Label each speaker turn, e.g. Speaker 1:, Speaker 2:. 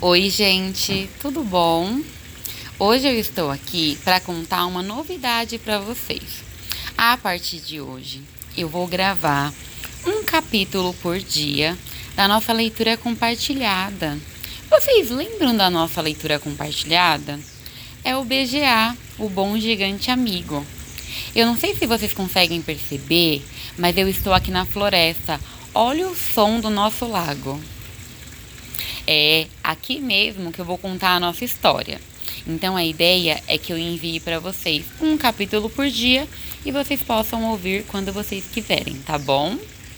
Speaker 1: Oi, gente, tudo bom? Hoje eu estou aqui para contar uma novidade para vocês. A partir de hoje, eu vou gravar um capítulo por dia da nossa leitura compartilhada. Vocês lembram da nossa leitura compartilhada? É o BGA, o Bom Gigante Amigo. Eu não sei se vocês conseguem perceber, mas eu estou aqui na floresta. Olha o som do nosso lago. É aqui mesmo que eu vou contar a nossa história. Então a ideia é que eu envie para vocês um capítulo por dia e vocês possam ouvir quando vocês quiserem, tá bom?